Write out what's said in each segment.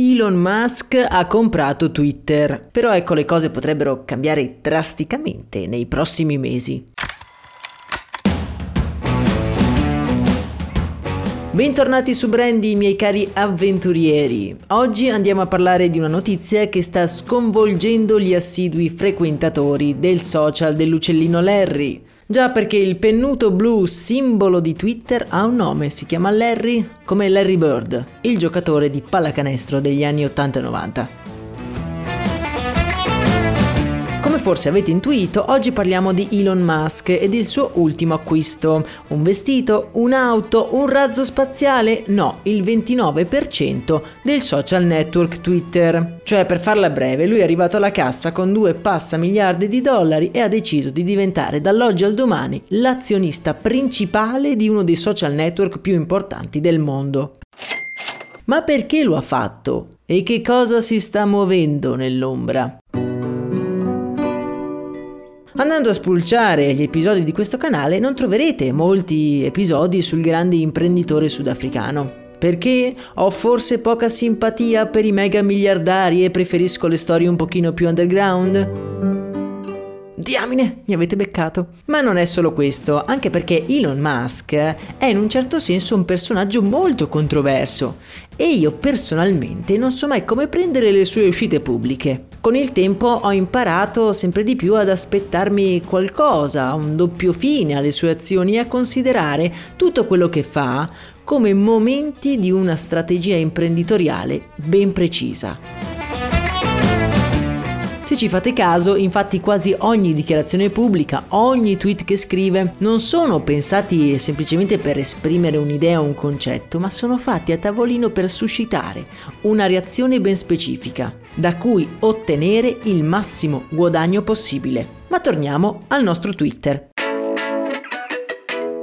Elon Musk ha comprato Twitter, però ecco le cose potrebbero cambiare drasticamente nei prossimi mesi. Bentornati su Brandy, miei cari avventurieri. Oggi andiamo a parlare di una notizia che sta sconvolgendo gli assidui frequentatori del social dell'uccellino Larry. Già perché il pennuto blu simbolo di Twitter ha un nome, si chiama Larry come Larry Bird, il giocatore di pallacanestro degli anni 80 e 90. Forse avete intuito, oggi parliamo di Elon Musk e del suo ultimo acquisto. Un vestito, un'auto, un razzo spaziale? No, il 29% del social network Twitter. Cioè, per farla breve, lui è arrivato alla cassa con due passa miliardi di dollari e ha deciso di diventare dall'oggi al domani l'azionista principale di uno dei social network più importanti del mondo. Ma perché lo ha fatto? E che cosa si sta muovendo nell'ombra? Andando a spulciare gli episodi di questo canale non troverete molti episodi sul grande imprenditore sudafricano. Perché ho forse poca simpatia per i mega miliardari e preferisco le storie un pochino più underground? Diamine, mi avete beccato. Ma non è solo questo, anche perché Elon Musk è in un certo senso un personaggio molto controverso e io personalmente non so mai come prendere le sue uscite pubbliche. Con il tempo ho imparato sempre di più ad aspettarmi qualcosa, un doppio fine alle sue azioni e a considerare tutto quello che fa come momenti di una strategia imprenditoriale ben precisa. Se ci fate caso, infatti quasi ogni dichiarazione pubblica, ogni tweet che scrive, non sono pensati semplicemente per esprimere un'idea o un concetto, ma sono fatti a tavolino per suscitare una reazione ben specifica, da cui ottenere il massimo guadagno possibile. Ma torniamo al nostro Twitter.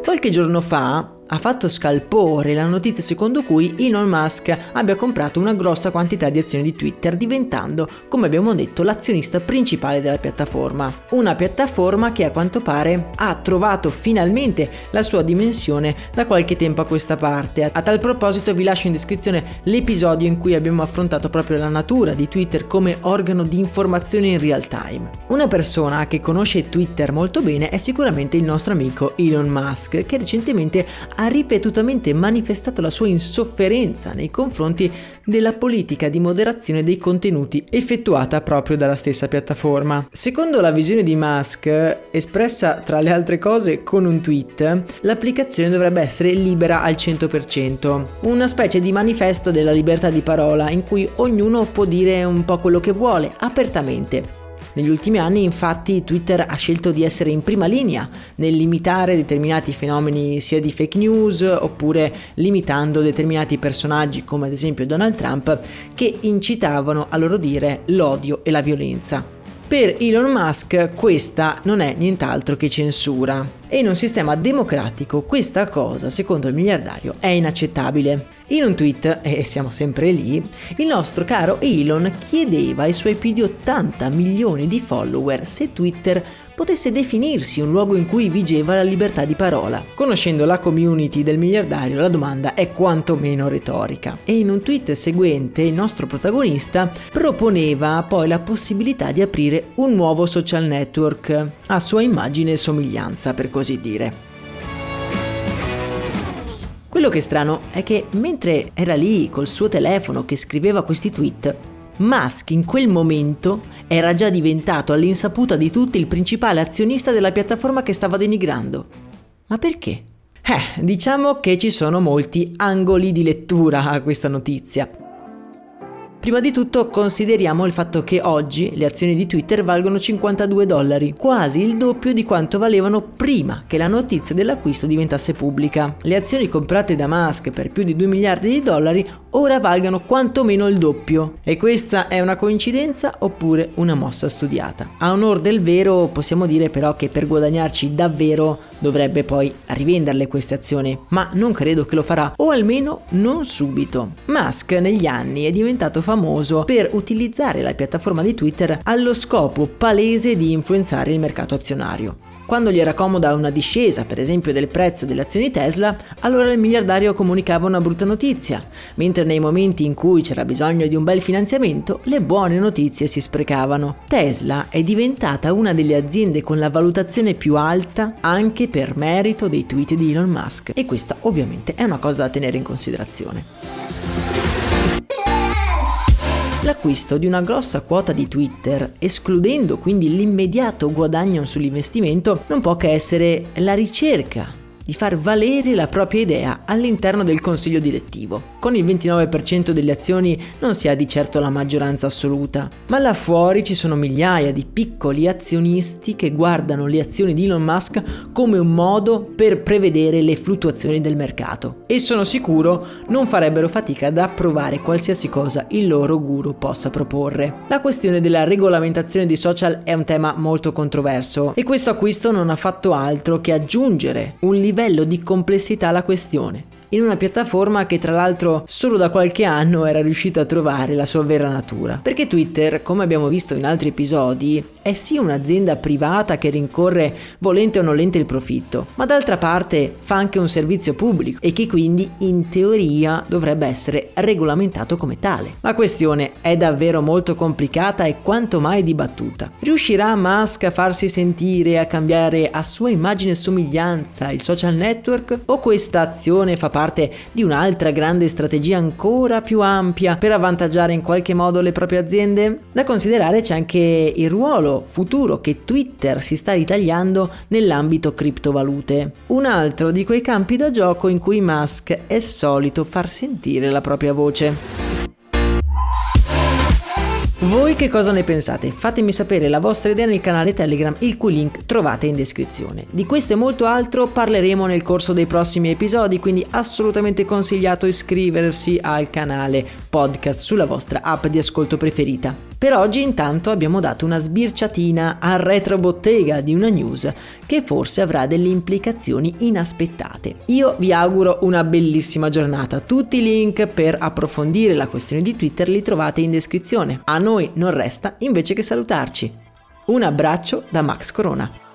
Qualche giorno fa ha fatto scalpore la notizia secondo cui Elon Musk abbia comprato una grossa quantità di azioni di Twitter diventando, come abbiamo detto, l'azionista principale della piattaforma. Una piattaforma che a quanto pare ha trovato finalmente la sua dimensione da qualche tempo a questa parte. A tal proposito vi lascio in descrizione l'episodio in cui abbiamo affrontato proprio la natura di Twitter come organo di informazione in real time. Una persona che conosce Twitter molto bene è sicuramente il nostro amico Elon Musk che recentemente ha ripetutamente manifestato la sua insofferenza nei confronti della politica di moderazione dei contenuti effettuata proprio dalla stessa piattaforma. Secondo la visione di Musk, espressa tra le altre cose con un tweet, l'applicazione dovrebbe essere libera al 100%, una specie di manifesto della libertà di parola in cui ognuno può dire un po' quello che vuole, apertamente, negli ultimi anni infatti Twitter ha scelto di essere in prima linea nel limitare determinati fenomeni sia di fake news oppure limitando determinati personaggi come ad esempio Donald Trump che incitavano a loro dire l'odio e la violenza. Per Elon Musk questa non è nient'altro che censura. E in un sistema democratico questa cosa, secondo il miliardario, è inaccettabile. In un tweet, e siamo sempre lì, il nostro caro Elon chiedeva ai suoi più di 80 milioni di follower se Twitter potesse definirsi un luogo in cui vigeva la libertà di parola. Conoscendo la community del miliardario, la domanda è quantomeno retorica. E in un tweet seguente il nostro protagonista proponeva poi la possibilità di aprire un nuovo social network a sua immagine e somiglianza, per così dire. Quello che è strano è che mentre era lì col suo telefono che scriveva questi tweet, Musk in quel momento era già diventato all'insaputa di tutti il principale azionista della piattaforma che stava denigrando. Ma perché? Eh, diciamo che ci sono molti angoli di lettura a questa notizia. Prima di tutto consideriamo il fatto che oggi le azioni di Twitter valgono 52 dollari, quasi il doppio di quanto valevano prima che la notizia dell'acquisto diventasse pubblica. Le azioni comprate da Musk per più di 2 miliardi di dollari ora valgano quantomeno il doppio. E questa è una coincidenza oppure una mossa studiata? A onor del vero possiamo dire però che per guadagnarci davvero dovrebbe poi rivenderle queste azioni, ma non credo che lo farà, o almeno non subito. Musk negli anni è diventato famoso famoso per utilizzare la piattaforma di Twitter allo scopo palese di influenzare il mercato azionario. Quando gli era comoda una discesa, per esempio, del prezzo delle azioni Tesla, allora il miliardario comunicava una brutta notizia, mentre nei momenti in cui c'era bisogno di un bel finanziamento, le buone notizie si sprecavano. Tesla è diventata una delle aziende con la valutazione più alta anche per merito dei tweet di Elon Musk e questa ovviamente è una cosa da tenere in considerazione. L'acquisto di una grossa quota di Twitter, escludendo quindi l'immediato guadagno sull'investimento, non può che essere la ricerca di far valere la propria idea all'interno del consiglio direttivo. Con il 29% delle azioni non si ha di certo la maggioranza assoluta, ma là fuori ci sono migliaia di piccoli azionisti che guardano le azioni di Elon Musk come un modo per prevedere le fluttuazioni del mercato e sono sicuro non farebbero fatica ad approvare qualsiasi cosa il loro guru possa proporre. La questione della regolamentazione dei social è un tema molto controverso e questo acquisto non ha fatto altro che aggiungere un livello livello di complessità la questione in una piattaforma che tra l'altro solo da qualche anno era riuscita a trovare la sua vera natura. Perché Twitter, come abbiamo visto in altri episodi, è sì un'azienda privata che rincorre volente o nolente il profitto, ma d'altra parte fa anche un servizio pubblico e che quindi in teoria dovrebbe essere regolamentato come tale. La questione è davvero molto complicata e quanto mai dibattuta. Riuscirà Musk a farsi sentire e a cambiare a sua immagine e somiglianza il social network o questa azione fa parte parte di un'altra grande strategia ancora più ampia per avvantaggiare in qualche modo le proprie aziende? Da considerare c'è anche il ruolo futuro che Twitter si sta ritagliando nell'ambito criptovalute, un altro di quei campi da gioco in cui Musk è solito far sentire la propria voce. Voi che cosa ne pensate? Fatemi sapere la vostra idea nel canale Telegram, il cui link trovate in descrizione. Di questo e molto altro parleremo nel corso dei prossimi episodi, quindi assolutamente consigliato iscriversi al canale podcast sulla vostra app di ascolto preferita. Per oggi intanto abbiamo dato una sbirciatina a retrobottega di una news che forse avrà delle implicazioni inaspettate. Io vi auguro una bellissima giornata. Tutti i link per approfondire la questione di Twitter li trovate in descrizione. A noi non resta invece che salutarci. Un abbraccio da Max Corona.